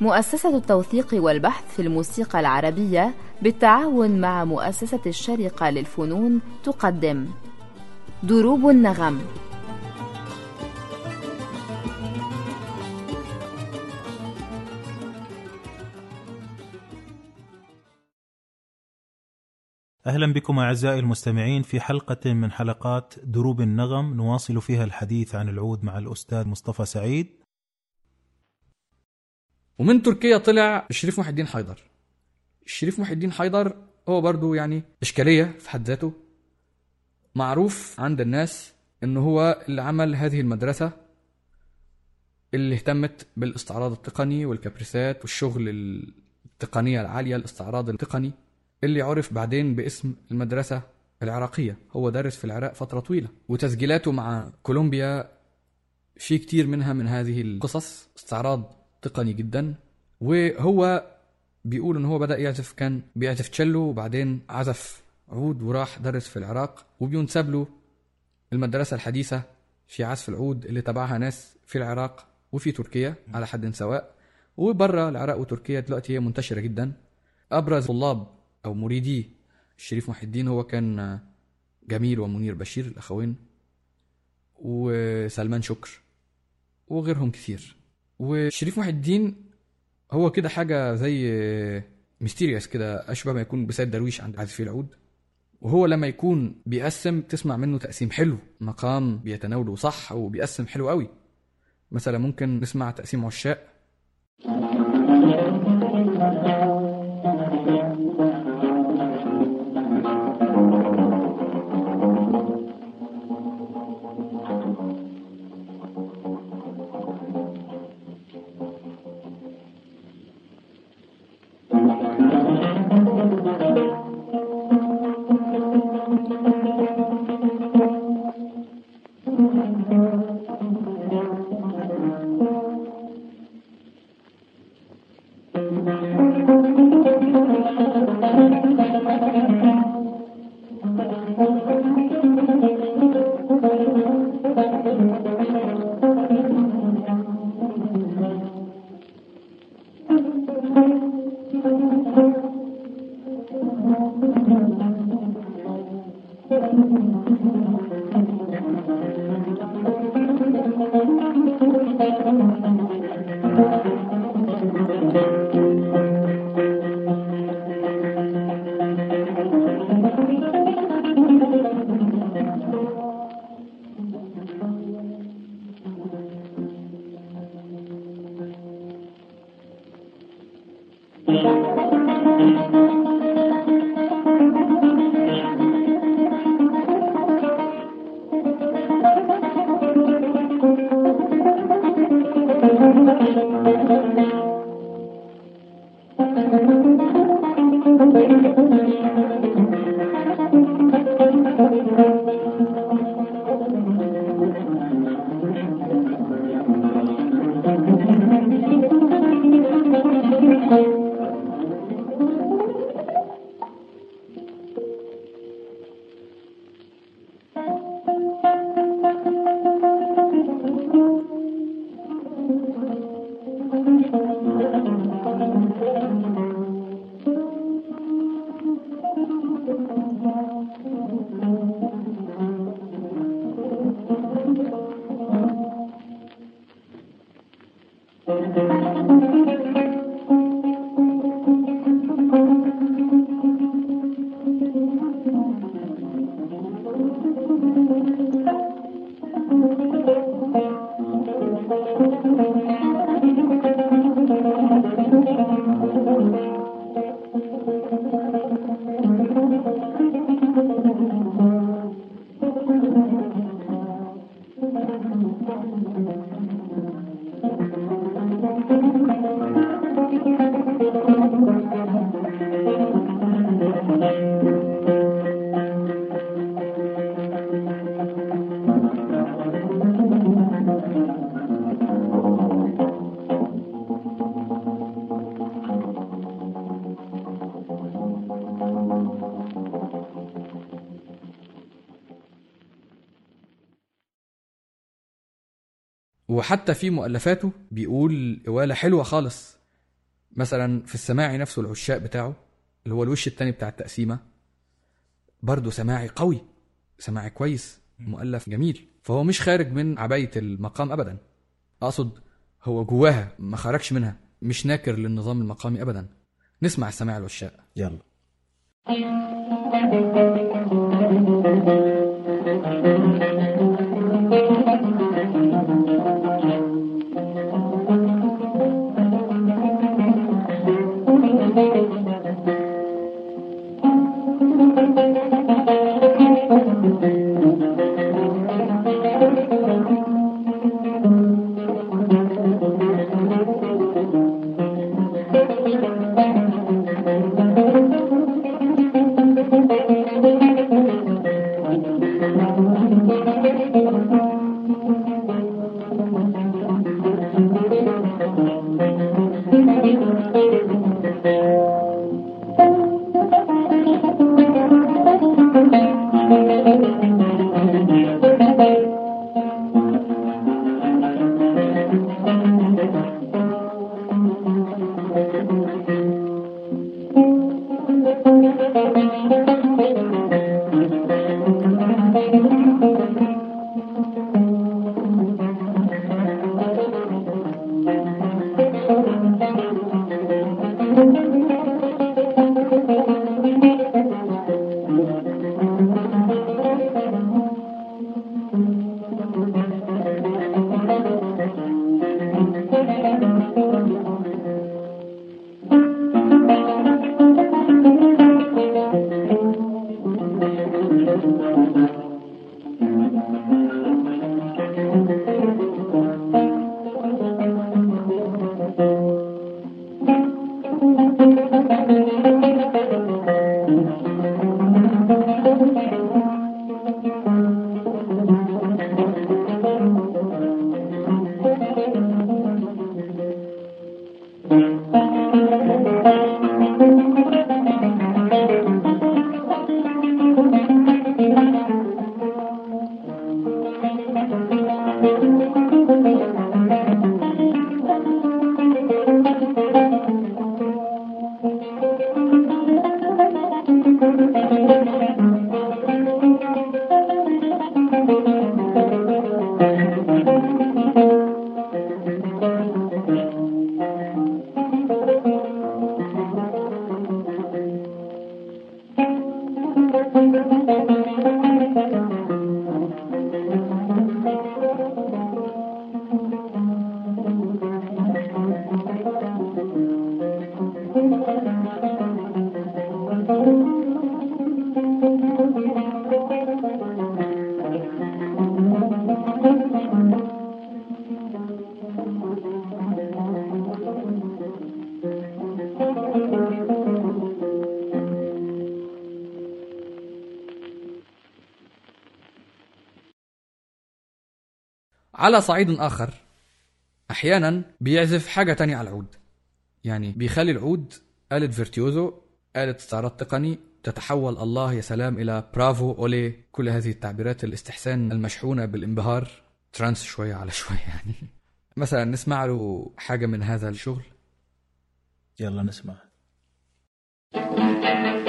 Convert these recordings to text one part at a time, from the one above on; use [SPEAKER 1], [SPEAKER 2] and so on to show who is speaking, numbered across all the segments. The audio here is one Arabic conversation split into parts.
[SPEAKER 1] مؤسسة التوثيق والبحث في الموسيقى العربية بالتعاون مع مؤسسة الشرقة للفنون تقدم. دروب النغم.
[SPEAKER 2] أهلا بكم أعزائي المستمعين في حلقة من حلقات دروب النغم. نواصل فيها الحديث عن العود مع الأستاذ مصطفى سعيد.
[SPEAKER 3] ومن تركيا طلع الشريف محي الدين حيدر. الشريف محي الدين حيدر هو برضو يعني إشكالية في حد ذاته. معروف عند الناس إنه هو اللي عمل هذه المدرسة اللي اهتمت بالاستعراض التقني والكبريسات والشغل التقنية العالية الاستعراض التقني. اللي عرف بعدين باسم المدرسة العراقية. هو درس في العراق فترة طويلة وتسجيلاته مع كولومبيا في كتير منها من هذه القصص. استعراض تقني جدا. وهو بيقول إن هو بدأ يعزف كان بيعزف تشيلو وبعدين عزف عود وراح درس في العراق وبينسب له المدرسة الحديثة في عزف العود اللي تبعها ناس في العراق وفي تركيا على حد سواء. وبره العراق وتركيا دلوقتي هي منتشرة جدا. أبرز طلاب أو مريدي الشريف محي الدين هو كان جميل ومنير بشير الأخوين وسلمان شكر وغيرهم كثير وشريف محي الدين هو كده حاجة زي ميستيريوس كده أشبه ما يكون بسيد درويش عند عازفي العود. وهو لما يكون بيقسم تسمع منه تقسيم حلو مقام بيتناوله صح وبيقسم حلو قوي. مثلا ممكن نسمع تقسيم عشاق وحتى في مؤلفاته بيقول قوالة حلوة خالص. مثلا في السماعي نفسه العشاق بتاعه اللي هو الوش التاني بتاع التقسيمة برضه سماعي قوي سماعي كويس مؤلف جميل. فهو مش خارج من عباية المقام أبدا. أقصد هو جواها ما خرجش منها مش ناكر للنظام المقامي أبدا. نسمع السماع العشاق.
[SPEAKER 2] يلا.
[SPEAKER 3] على صعيد آخر أحيانا بيعزف حاجة تانية على العود. يعني بيخلي العود آلة virtuoso آلة استعراض تقني تتحول الله يا سلام إلى برافو olé كل هذه التعبيرات الاستحسان المشحونة بالانبهار. trance شوية على شوية يعني. مثلا نسمع له حاجة من هذا الشغل.
[SPEAKER 2] يلا نسمع.
[SPEAKER 4] Thank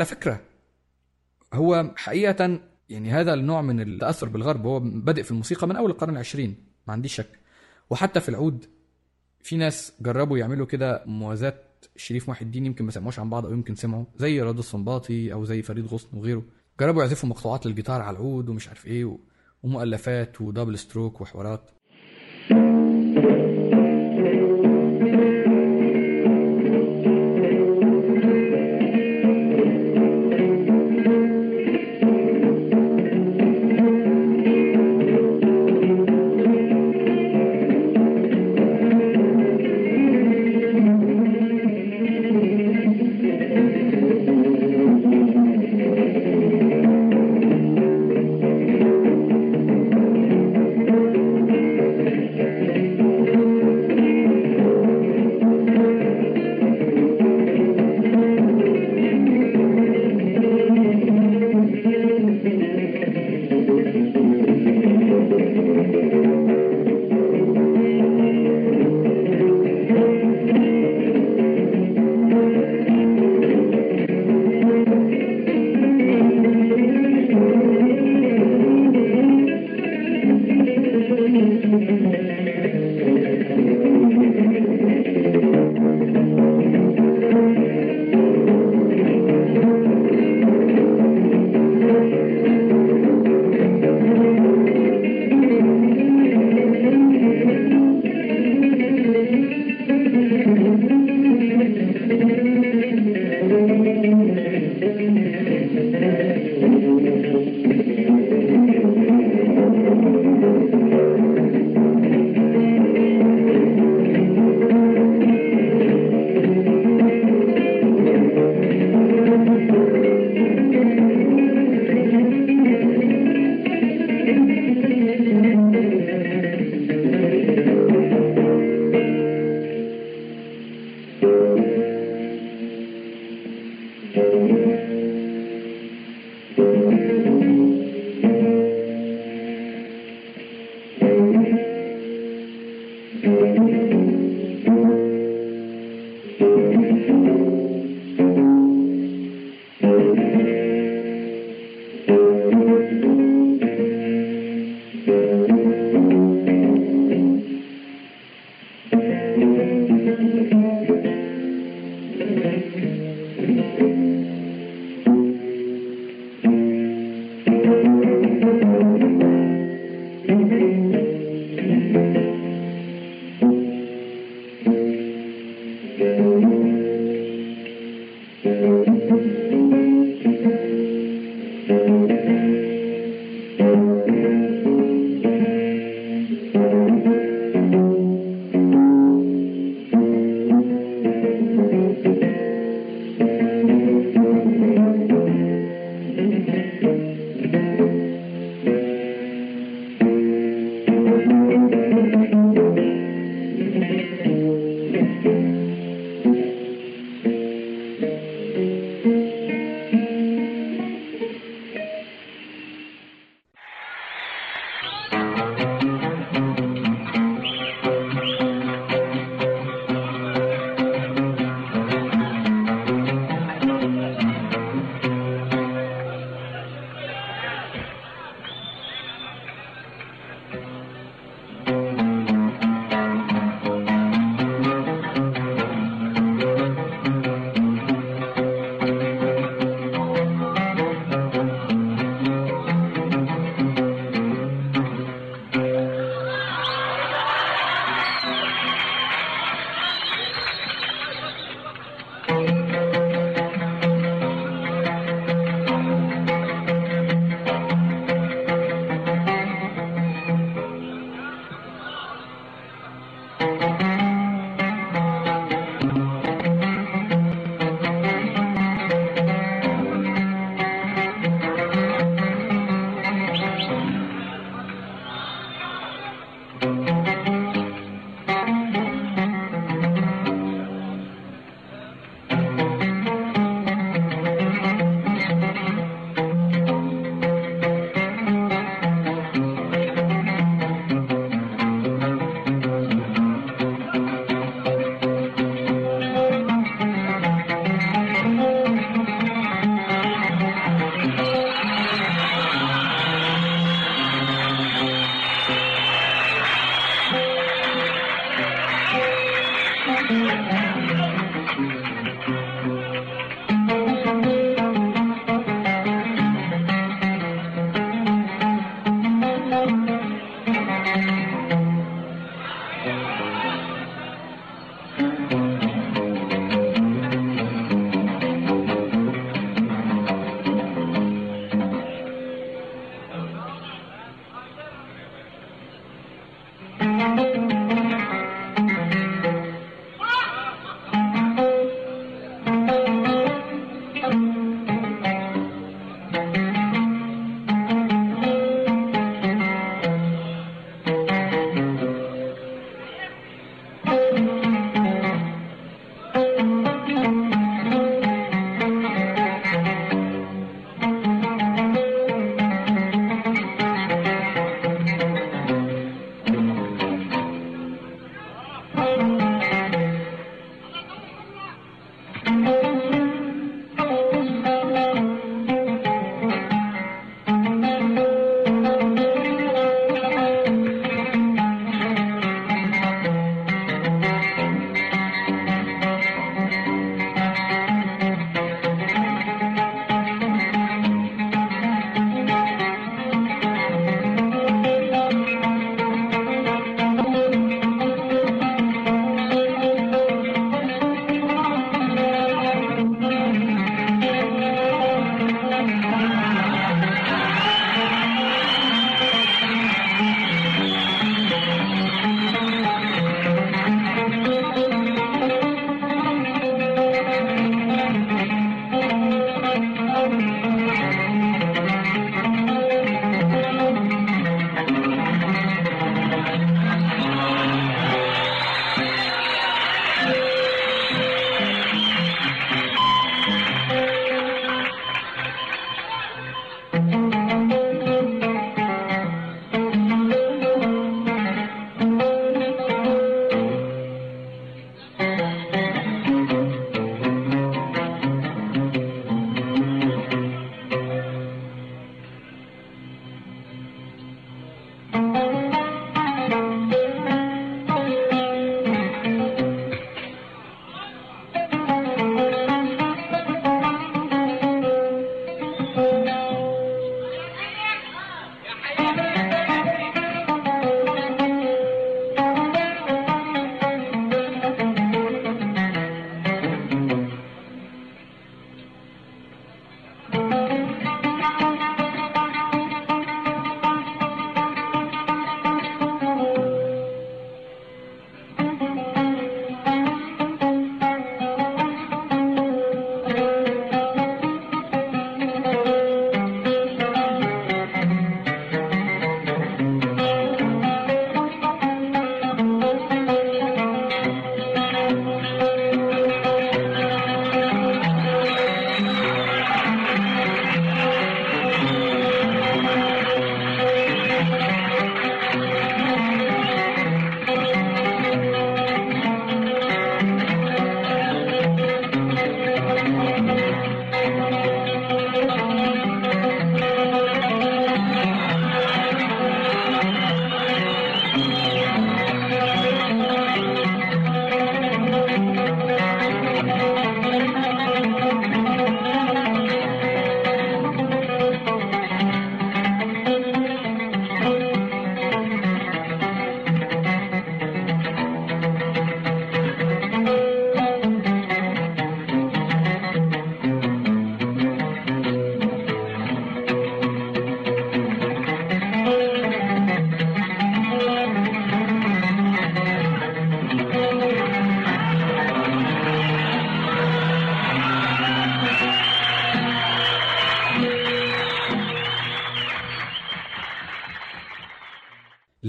[SPEAKER 3] وعلى فكرة هو حقيقة يعني هذا النوع من التأثر بالغرب هو بادئ في الموسيقى من أول القرن العشرين ما عنديش شك. وحتى في العود في ناس جربوا يعملوا كده موازاة شريف محي الدين يمكن ما سمعوش عن بعض أو يمكن سمعوا زي رياض السنباطي أو زي فريد غصن وغيره. جربوا يعزفوا مقطوعات للجيتار على العود ومش عارف إيه و... ومؤلفات و double stroke وحوارات.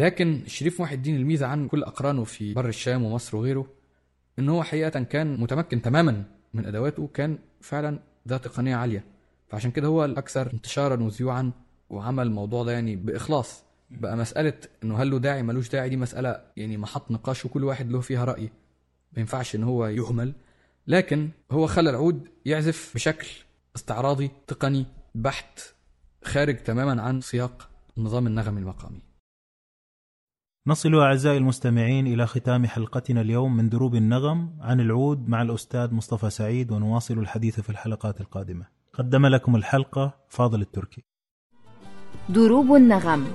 [SPEAKER 3] لكن الشريف محي الدين الميزة عن كل أقرانه في بر الشام ومصر وغيره إن هو حقيقة كان متمكن تماما من أدواته كان فعلا ذات تقنيه عالية. فعشان كده هو الأكثر انتشارا وذيوعا وعمل الموضوع ده يعني بإخلاص بقى مسألة إنه هل له داعي ملوش داعي دي مسألة يعني محط نقاش وكل واحد له فيها رأي. ما ينفعش إن هو يهمل. لكن هو خلى العود يعزف بشكل استعراضي تقني بحت خارج تماما عن سياق النظام النغمي المقامي.
[SPEAKER 2] نصل أعزائي المستمعين إلى ختام حلقتنا اليوم من دروب النغم عن العود مع الأستاذ مصطفى سعيد ونواصل الحديث في الحلقات القادمة. قدم لكم الحلقة فاضل التركي.
[SPEAKER 1] دروب النغم.